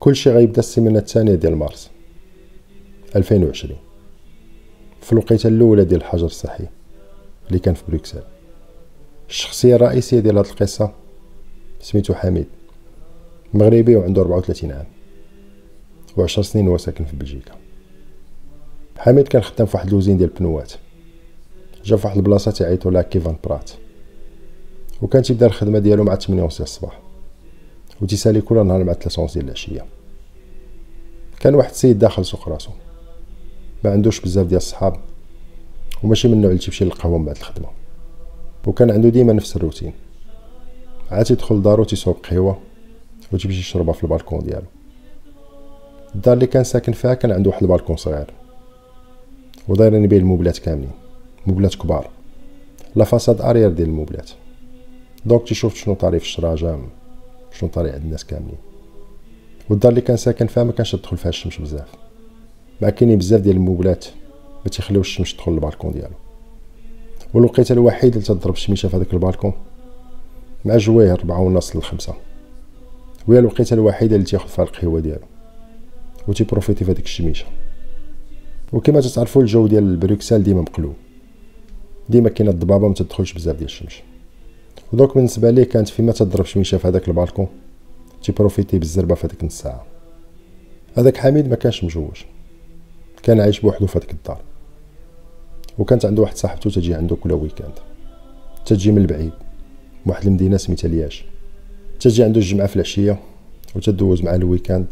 كلشي غيبدأ السيمانه الثانية ديال مارس 2020 في الوقيتة الأولى ديال الحجر الصحي اللي كان في بروكسل. الشخصية الرئيسية ديال هاد القصة سميتو حميد. مغربي وعنده 34 عام. و10 سنين هو ساكن في بلجيكا. حميد كان خدام في واحد الوزين ديال البنوات جا في واحد البلاصة تيعيطوا لها كيفان برات. وكان تيبدا الخدمة ديالو مع 8 ونص الصباح و تيسالي كل نهار مع 3 ونص ديال العشية. كان واحد السيد داخل سوق راسو. ما عندوش بزاف ديال الصحاب وماشي من النوع اللي تيمشي للقهوة من بعد الخدمة. وكان عنده ديما نفس الروتين. عاد تيدخل لدارو تيصوب قهوة و تيمشي يشربها في البالكون ديالو. الدار اللي كان ساكن فيها كان عنده واحد البالكون صغير. ودايرين بيه الموبلات كاملين. موبلات كبار. la façade arrière ديال الموبلات. donc تيشوف شنو طاري في الشراجم شنو طاري عند الناس كاملين. والدار اللي كان ساكن فيها ما كانش تدخل فيها الشمس بزاف. مع كاينين بزاف ديال الموبلات ما تيخليوش الشمس تدخل للبالكون ديالو. والوقيته الوحيد اللي تضرب الشميشه في هذاك البالكون مع جويه ربعة ونص للخمسة وهي الوقيته الوحيده اللي تياخذ فيها القهوة ديالو. و تيبروفيتي في هذيك الشميشه وكما تتعرفوا الجو ديال بروكسل ديما مقلوب. ديما كاينة الضبابة ما تدخلش بزاف ديال الشمس. و donc بالنسبة ليه كانت فيما تضرب شميشه في هذاك البالكون؟ تيبروفيتي بالزربة في هذيك النص ساعه هذاك حميد ما كانش مجوج كان عايش بوحدو في هذيك الدار. وكانت عنده واحد صاحبته تجي عنده كل week-end تجي من البعيد. واحد المدينة سميتها لياج. تجي عنده الجمعة في العشية وتدوز معاه ال week-end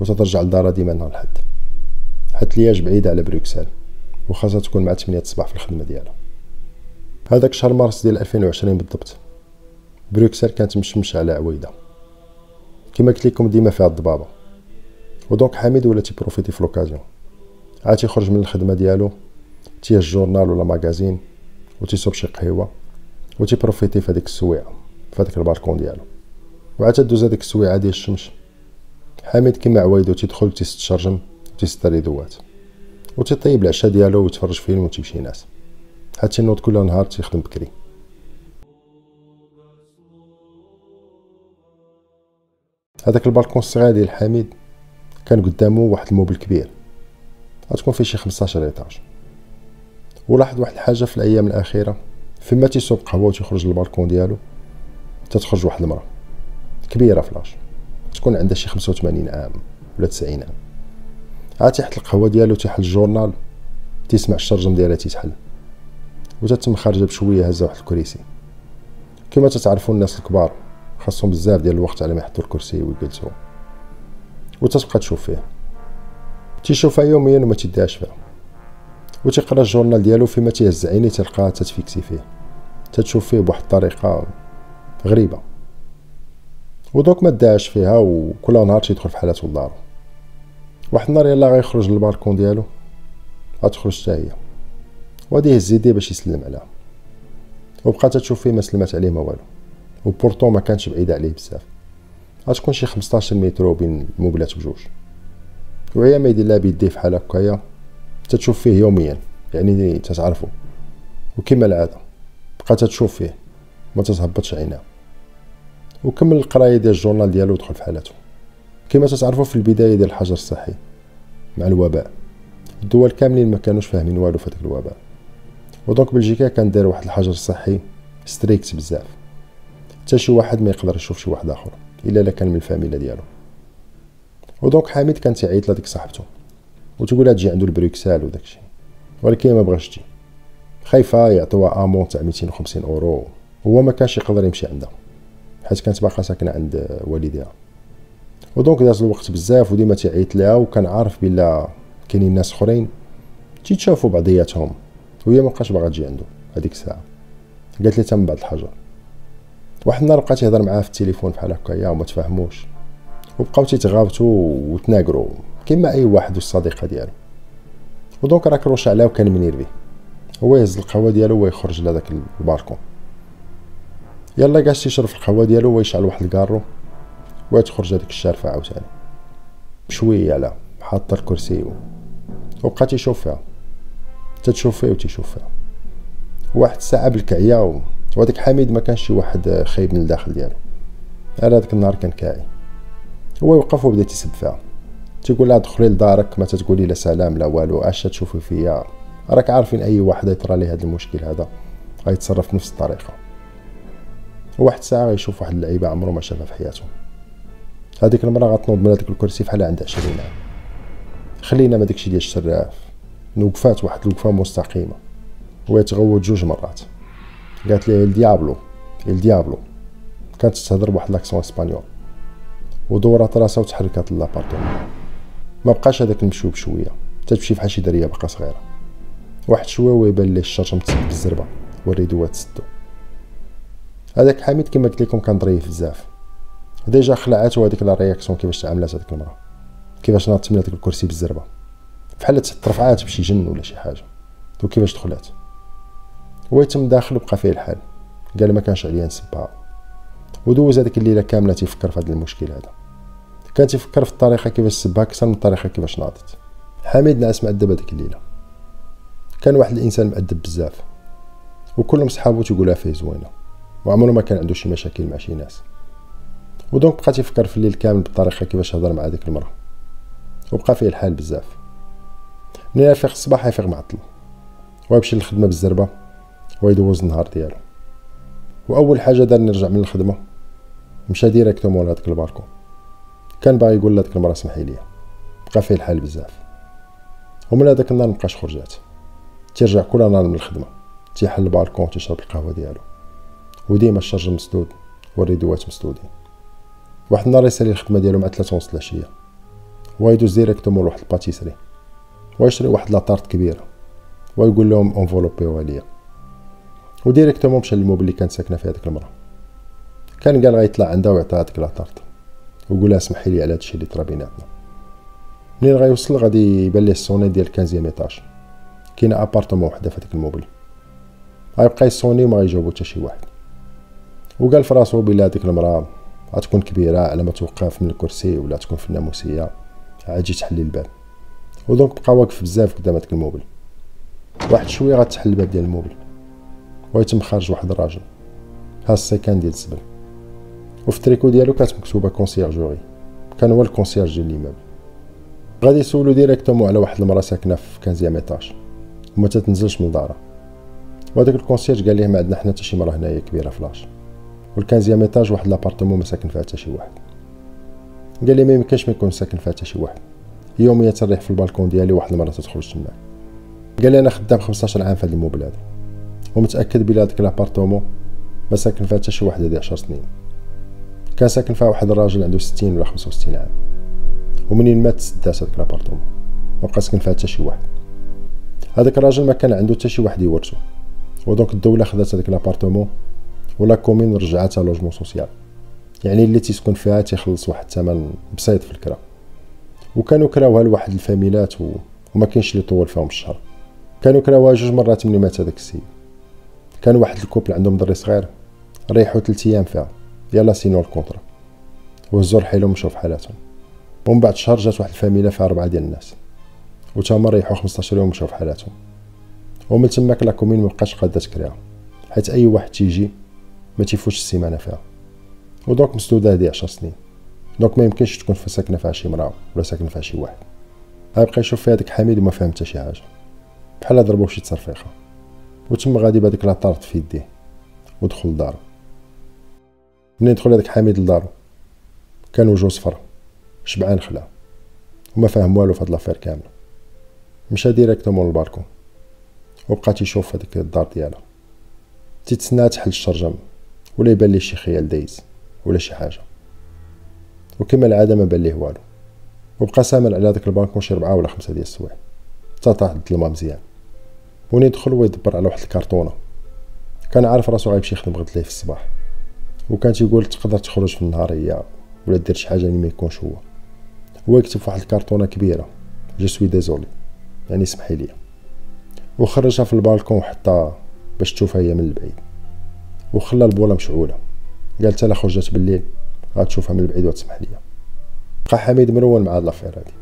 وتترجع لدارها ديما نهار الحد حيت لياج بعيدة على بروكسل. وخاصها تكون مع 8 الصباح في الخدمة ديالها. هذاك شهر مارس ديال 2020 بالضبط. بروكسل كانت مشمشة على عويدة. كما قلت لكم ديما فيها الضبابة. و donc حميد ولا تيبروفيتي في l'occasion. عاد تيخرج من الخدمة ديالو تيهز الجورنال ولا magazine و تيصوب شي قهيوة و تيبروفيتي في هذيك السويعة في هذاك البالكون ديالو. وعاد تدوز هذيك السويعة ديال الشمس. حميد كما عوايدو تيدخل تيسد الشرجم ديالو و تيطيب العشاء ديالو ويتفرج فيلم و تيمشي ينعس حتى تينوض كل نهار تيخدم بكري. هذاك البالكون الصغير ديال حميد كان قدامه واحد ال immeuble كبير. غتكون فيه شي 15 étages ولاحظ واحد الحاجة في الأيام الأخيرة. فيما تيصوب قهوة وتيخرج للبالكون ديالو تتخرج واحد المرأة. كبيرة فلاش تكون عندها شي 85 عام ولا 90 عام. عاد تحت القهوة ديالو تيحل الجورنال تسمع الشرجم ديالها تيتحل. وتتم خارجة بشوية هزة واحد الكريسي. كما تتعرفوا الناس الكبار خاصهم بزاف ديال الوقت على ما يحطوا الكرسي ويجلسوا. وتتبقى تشوف فيه. تيشوفها يوميا وما تيديهاش فيها. وتيقرأ الجورنال ديالو فيما تيهز عيني تلقاها تتفيكسي فيه. تتشوف فيه بواحد الطريقة غريبة. ودوك ما داش فيها وكل نهار تيدخل في حالته لدارو واحد النهار يلا غيخرج للبالكون ديالو. غتخرج حتى هي. وغادي يهز يديه باش يسلم عليها. وبقات تشوف فيه ما سلمات عليه ما والو. وبورتو ما كانش بعيدة عليه بزاف. غتكون شي 15 متر بين الموبلات بجوج. وهي ما يدير لها بيديه فحال هكايا. تتشوف فيه يوميا. يعني تتعرفو. وكما العادة. بقات تشوف فيه. ما تتهبطش عينها. وكمل القراية ديال الجورنال ديالو ودخل في حالته كما تتعرفوا في البداية ديال الحجر الصحي. مع الوباء. الدول كاملين ما كانوش فاهمين والو في الوباء. ودونك بلجيكا كان داير واحد الحجر الصحي strict بزاف. حتى شي واحد ما يقدر يشوف شي واحد آخر إلا لا كان من الفاميلا ديالو. و donc حميد كان تيعيط لهاديك صاحبته وتقولها تجي عنده لبروكسل وداكشي ولكن ما بغاش تجي خايفة يعطوها amende تاع 250 أورو. هو ما كانش يقدر يمشي عندها حيت كانت باقا ساكنة عند والديها. و donc داز الوقت بزاف وديما تيعيط لها وكان عارف بلا كاينين ناس أخرين. تيتشافوا بعضياتهم وهي ما بقاش باغا تجي عنده هذيك الساعة. قالت لي تم بعد الحجر واحد النهار بقا يهضر معاه في التليفون بحال هكايا وما تفاهموش وبقاو تيتغابطوا وتناقروا كيما أي واحد والصديقة ديالو. و donc راكروشات عليه وكان منيرفي هو يهز القهوة ديالو ويخرج لهداك البالكون يلا جالس يشرب في القهوة ديالو ويشعل واحد الكارو وتخرج هذيك الشارفة عاوتاني. بشوية على حاط الكرسي وبقى تيشوف فيها. تتشوف فيه وتيشوف فيها. واحد الساعة بالكعية وهذاك حميد ما كانش شي واحد خايب من الداخل ديالو. على هذاك النهار كان كاعي. هو يوقف وبدأ تيسب فيها. تيقول لها دخلي لدارك ما تتقولي لا سلام لا والو اش تشوفي فيا. راك عارفين أي واحد يطرى ليه هذا المشكل هذا. غيتصرف بنفس الطريقة. واحد الساعة غيشوف واحد اللعيبة عمره ما شافها في حياته. هذيك المرة غتنوض من هذاك الكرسي فحال عندها عشرين عام. خلينا ما داكشي ديال الشراف. وقفات واحد الوقفة مستقيمة. ويتغوت جوج مرات. قالت ليه el diablo el diablo. كانت تهضر بواحد l'accent espagnol. ودورات راسها وتحركات l'appartement ما بقاش هذاك المشي بشوية. تتمشي فحال شي دريه باقا صغيرة. واحد شوية ويبان ليه الشرجم متسد بالزربة. والريدوات سدو هذاك حميد كما قلت لكم كان ظريف بزاف. déjà خلعاتو هذيك la réaction كيفاش تعاملات هذيك المرأة. كيفاش ناضت من هذاك الكرسي بالزربة. بحال ترفعات بشي جن ولا شي حاجة. وكيفاش دخلات. هو يتم داخل وبقى فيه الحال قال ما كانش عليا نسبها ودوز هذيك الليلة كاملة تيفكر في هذا المشكل هذا. كان تيفكر في الطريقة كيفاش سبها أكثر من الطريقة كيفاش ناضت. حميد نعس مأدب هذيك الليلة. كان واحد الإنسان مأدب بزاف. وكلهم صحابو تيقولوها فيه زوينة. وعمره ما كان عنده شي مشاكل مع شي ناس. و donc بقى تيفكر في الليل كامل بالطريقة كيفاش هضر مع ديك المرأة. وبقى فيه الحال بزاف. منين يفيق الصباح يفيق معطل. ويمشي للخدمة بالزربة. ويدوز النهار ديالو. وأول حاجة دار نرجع من الخدمة مشى directement لهاداك البالكون كان باغي يقول لهاديك المرأة سمحي لي. بقى فيه الحال بزاف. ومن هذاك النهار مبقاش خرجات. تيرجع كل نهار من الخدمة. تيحل البالكون تيشرب القهوة ديالو. وديما الشرجم مسدود والريدوات مسدودين. واحد النهار يسالي الخدمة ديالو مع ثلاثة ونص العشية. ويدوز directement لواحد ال pâtisserie. ويشري واحد la tarte كبيرة. ويقول لهم انفولوبيوها ليا و directement مشى لل immeuble اللي كانت ساكنة في هذيك المراه كان قال غيطلع عندها ويعطيها هذيك la tarte. ويقول لها اسمحي لي على هادشي اللي طرا بيناتنا. منين غيوصل؟ غادي يبان ليه ال sonnette ديال 15 étages كاينة appartement وحدة في هذاك ال immeuble غيبقى يصوني وما غيجاوبو حتى شي واحد. وقال في راسو بلا هذيك المراه غتكون كبيرة على ما توقف من الكرسي ولا تكون في الناموسيه عاجي تحلي الباب. و donc بقى واقف بزاف قدام هذاك ال immeuble واحد شوية غتحل الباب ديال ال immeuble ويتم خارج واحد الراجل ها السكان ديال الزبل. وفي التريكو ديالو كانت مكتوبة conciergerie كان هو ال concierge ديال l'immeuble غادي يسولو directement على واحد المرأة ساكنة في 15 étage وما تتنزلش من دارها. وهذاك ال concierge قال ليه ما عندنا حنا حتى شي مرأة هنايا كبيرة فلا quinzième étage واحد l'appartement ما ساكن فيها حتى شي واحد. قال لي ما يمكنش ما يكون ساكن فيها حتى شي واحد. يوميا تريح في البالكون ديالي واحد المره تدخل تما قال لي أنا خدام 15 عام في هذا. ال immeuble ومتأكد بلي هذاك l'appartement ما ساكن فيها حتى شي واحد هذه 10 سنين. كان ساكن فيها واحد الراجل عنده 60 ولا 65 عام. ومنين مات سدات هذاك l'appartement مبقى ساكن فيها حتى شي واحد. هذاك الراجل ما كان عنده حتى شي واحد يورثو. و donc الدولة خدات هذاك l'appartement و la commune رجعتها logement social. يعني اللي تيسكن فيها تيخلص واحد الثمن بسيط في الكرا. وكانوا كراوها لواحد الفاميلات و... وما كاينش اللي طول فيهم الشهر. كانوا كراوها جوج مرات ملي مات هذاك السيد. كان واحد ال couple عندهم دري صغير ريحوا ثلاث أيام فيها. يلاه سينياو ال contrat. وهزو رحيلهم مشاو في حالاتهم. ومن بعد شهر جات واحد الفاميله فيها ربعه ديال الناس. وتاهما ريحوا 15 يوم مشاو في حالاتهم. ومن تماك la commune مبقاش قاده تكريها حيت أي واحد تيجي ما تيفوتش السيمانة فيها. و donc مسدودة هادي عشر سنين. donc ما يمكنش تكون ساكنة فيها شي مراه ولا ساكنة فيها شي واحد. غيبقى يشوف فيها داك حميد وما فهم حتى شي حاجة. بحال ضربوه شي تصرفيقة. وتم غادي بهاديك la tarte في يديه ودخل لدارو. منين دخل هذاك حميد لدارو؟ كان وجهو صفر شبعان خلعة وما فاهم والو في هاد l'affaire كاملة. مشى directement لل balcon وبقى تيشوف هذيك الدار ديالها. تيتسنى تحل الشرجم ولا يبان ليه شي خيال دايز ولا شي حاجة. وكما العادة ما بان ليه والو. وبقى سامر على داك البالكون شي ربعة ولا خمسة ديال السوايع حتى طاح الظلمة مزيان. وهو يدخل ويدبر على واحد الكرتونه كان عارف راسو غيمشي يخدم غد ليه في الصباح. وكان تيقول تقدر تخرج في النهار هي ولا دير شي حاجة اللي ما يكونش هو. هو يكتب في واحد الكرتونه كبيرة. je suis désolé يعني سمحي لي. وخرجها في البالكون حتى باش تشوفها هي من البعيد. وخلى البولة مشعولة. قالت لها خرجت بالليل. غتشوفها من البعيد وتسمح ليا بقى حميد مرون مع هاد لافير هادي.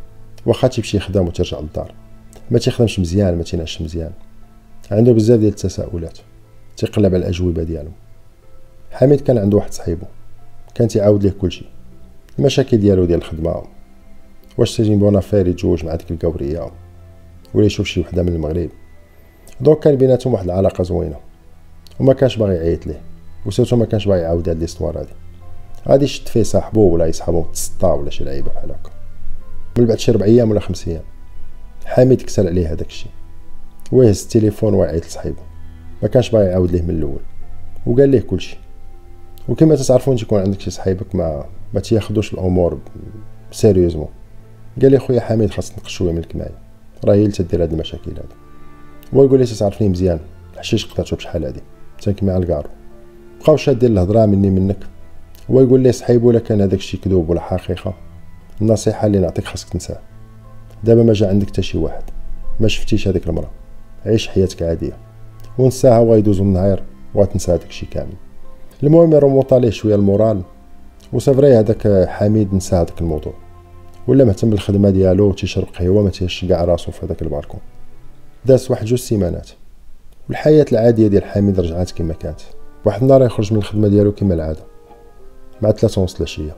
واخا تيمشي يخدم وترجع للدار. ما تيخدمش مزيان ما تينعش مزيان. عنده بزاف ديال التساؤلات تيقلب على الأجوبة ديالهم حميد كان عنده واحد صاحبو كان تيعاود ليه كلشي المشاكل ديالو ديال الخدمة. واش تجي bonne affaire يتزوج مع ديك الكورية؟ ولا يشوف شي وحدة من المغرب؟ donc كان بيناتهم واحد العلاقة زوينة وما كانش باغي يعيط ليه و surtout ما كانش باغي يعاود هاد l'histoire هادي. غادي يشد فيه صاحبو ولا يصحابو تسطا ولا شي لعيبة بحال هكا. من بعد شي ربع أيام ولا خمس أيام حميد كسر عليه هداك الشيء. ويهز التليفون ويعيط لصاحبو ما كانش باغي يعاود ليه من الأول. وقال ليه كلشي وكما تتعرفون تيكون عندك شي صحيبك ما ما تياخدوش الأمور sérieusement قال لي خويا حميد خاص نقص شوية من الكمايه راه هي اللي تدير هاد المشاكل هادي هو يقول لي تتعرفني مزيان. حشيش قطعتو بشحال هادي. تنكمي على الكارو بقاو شادين الهضرة مني منك. هو يقول لي صحيبو ولا كان هذاك الشيء كذوب ولا حقيقة النصيحة اللي نعطيك خاصك تنساه دابا ما جا عندك حتى شي واحد. ما شفتيش هذيك المرأة. عيش حياتك عادية. ونساها وغيدوز النهار وغتنسى هذاك الشيء كامل. المهم يرومونطا عليه شوية ال moral. وسافري هذاك حميد نسى هذاك الموضوع. ولا مهتم بالخدمة ديالو تيشرب قهوة ما تيهش كاع راسو في هذاك البالكون. داز واحد جوج سيمانات. والحياة العادية ديال حميد رجعات كما كانت. واحد النهار يخرج من الخدمة ديالو كما العادة. مع ثلاثة ونص العشيه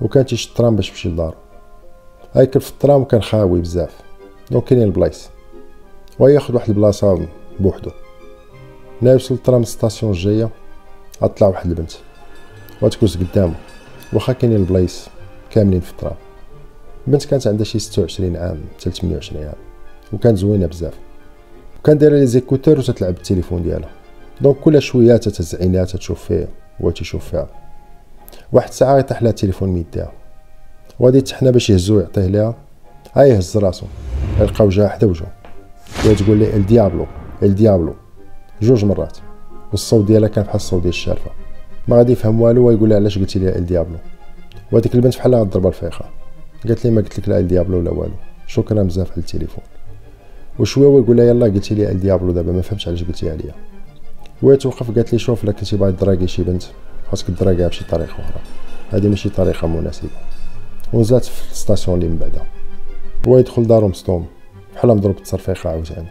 وكان تيشد الترام باش يمشي لدارو. هايكل في الترام كان خاوي بزاف. donc كاينين البلايص. وياخد واحد البلاصة بوحدو. نا يوصل الترام station الجاية تطلع واحد البنت. وتگلس قدامه واخا كاينين البلايص كاملين في الترام. البنت كانت عندها شي 26 عام حتى 28 عام. وكانت زوينة بزاف. وكان دايرة les écouteurs وتتلعب بالتليفون ديالها. donc كل شوية تتهز عينيها تتشوف فيه هو تيشوف فيها. واحد الساعة يطيح لها التليفون من يديها. وغادي تحنا باش يهزو يعطيه ليها. هاي هز راسو. يلقا وجها حدا وجهو. وهي تقول لي el diablo el diablo. جوج مرات. والصوت ديالها كان بحال الصوت ديال الشارفة. ما غادي يفهم والو ويقول لها علاش قلتي لي el diablo؟ وهذيك البنت بحال ضربها تصرفيقة. قالت لي ما قلت لك لا el diablo ولا والو. شكرا بزاف على التليفون. وشوية ويقول لها يلا قلتي لي el diablo دابا ما فهمتش علاش قلتيها ليا. وهي توقف قالت لي شوف يلا كنتي باغي تدراگي شي بنت خاصك تدراگيها بشي طريقة أخرى. هذه ماشي طريقة مناسبة. ونزلت في ال station اللي من بعدها. هو يدخل دارو مصدوم بحال مضروب تصرفيقه عاوتاني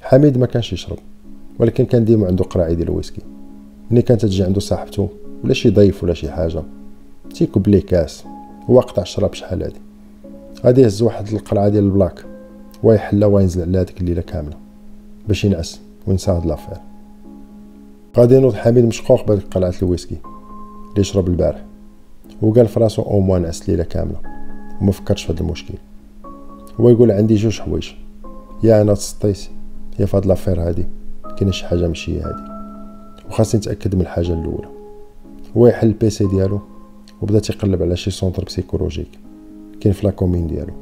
حميد ما كانش يشرب ولكن كان ديما عنده قراعي ديال الويسكي. ملي كانت تجي عنده صاحبته ولا شي ضيف ولا شي حاجة تيكب ليه كاس هو قطع الشراب شحال هادي. غادي يهز واحد القرعة ديال البلاك ويحلى وينزل على هذيك الليلة كاملة باش ينعس وينسى هاد l'affaire. غادي ينوض حميد مشقوق بهاديك القرعة الويسكي اللي شرب البارح. وقال فراسو au moins نعس ليلة كاملة وما فكرش في هذا المشكل. هو يقول عندي جوج حوايج يا أنا تسطيت يا فهاد l'affaire هادي كاين شي حاجة ماشي هادي. وخاصني نتأكد من الحاجة الأولى. هو يحل ال PC ديالو وبدا تيقلب على شي centre psychologique. كاين في la commune ديالو.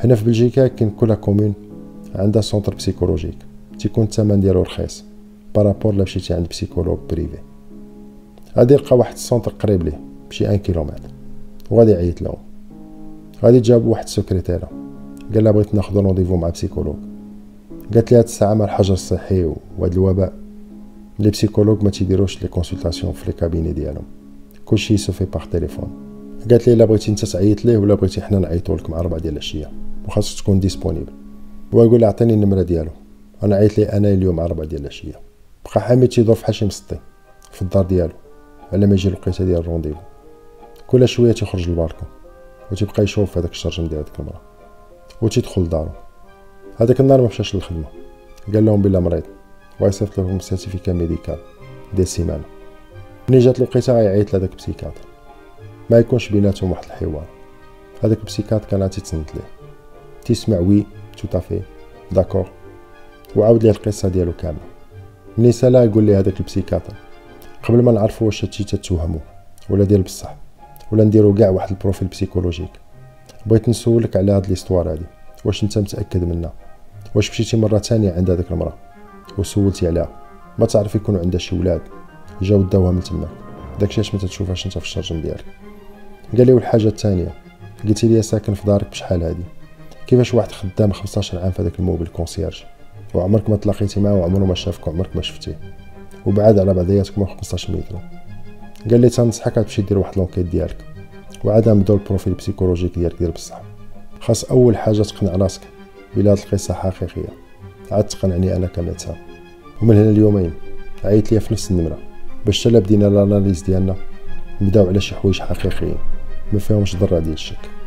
هنا في بلجيكا كاين كل commune عندها centre psychologique. تيكون الثمن ديالو رخيص par rapport لا مشيتي عند psychologue privé غادي يلقى واحد ال centre قريب ليه. بشي un kilomètre. وغادي يعيط لهم غادي جابو واحد السكرتيرة. قال لها بغيت ناخذ rendez-vous مع psychologue قالت لي هاد الساعة مع الحجر الصحي وهاد الوباء. les psychologues ما تيديروش les consultations في les cabinets ديالهم. كلشي se fait par téléphone قالت لي إلا بغيتي أنت تعيط ليه ولا بغيتي حنا نعيطوا لك مع 4 ديال العشيه وخاصك تكون disponible هو يقول لي عطيني النمرة ديالو. أنا عيط لي أنا اليوم 4 ديال العشيه بقى حامد تيدور فحال شي مسطي في الدار ديالو. على ما يجي الوقيتة ديال ال rendez-vous كل شوية تيخرج للبالكون وتيبقى يشوف هذاك الشرجم ديال هذيك المرأة وتيدخل لدارو هذاك النهار ما مشاش للخدمة قال لهم بلا مريض ويصيفط لهم certificat médical ديال السيمانة. ملي جات الوقيتة غيعيط لهداك ال psychiatre ما يكونش بيناتهم واحد الحوار. هذاك ال psychiatre كان تيتسنت ليه. تيسمع oui tout à fait d'accord وعاود ليه القصة ديالو كاملة. ملي سالا يقول لي هذاك ال psychiatre قبل ما نعرفوا واش هادشي تتوهمو ولا ديال بصح. ولا نديرو كاع واحد ال profil psychologique. بغيت نسولك على هاد l'histoire هادي. واش انت متأكد منها؟ واش مشيتي مرة تانية عند هذاك المرأة وسولتي عليها؟ ما تعرف يكونوا عندها شي ولاد. جاو داوها من تماك داكشي اش ما تتشوفهاش انت في الشرجم ديالك. قال لي والحاجة الثانية قلتي لي ساكن في دارك بشحال هادي؟ كيفاش واحد خدام 15 عام في هذاك l'immeuble concierge؟ وعمرك ما تلاقيتي معاه وعمره ما شافك وعمرك ما شفتيه. وبعاد على بعضياتكم 15 متر قال لي تنصحك تمشي دير واحد l'enquête ديالك. وعاد نبداو ال profil psychologique ديالك ديال بصح. خاص أول حاجة تقنع راسك بلا هاد القصة حقيقية. عاد تقنعني أنا كميدسان ومن هنا اليومين عيط ليا في نفس النمرة باش تلا بدينا الأناليز ديالنا نبداو على شي حوايج حقيقيين. ما فيهمش ضرة ديال الشك.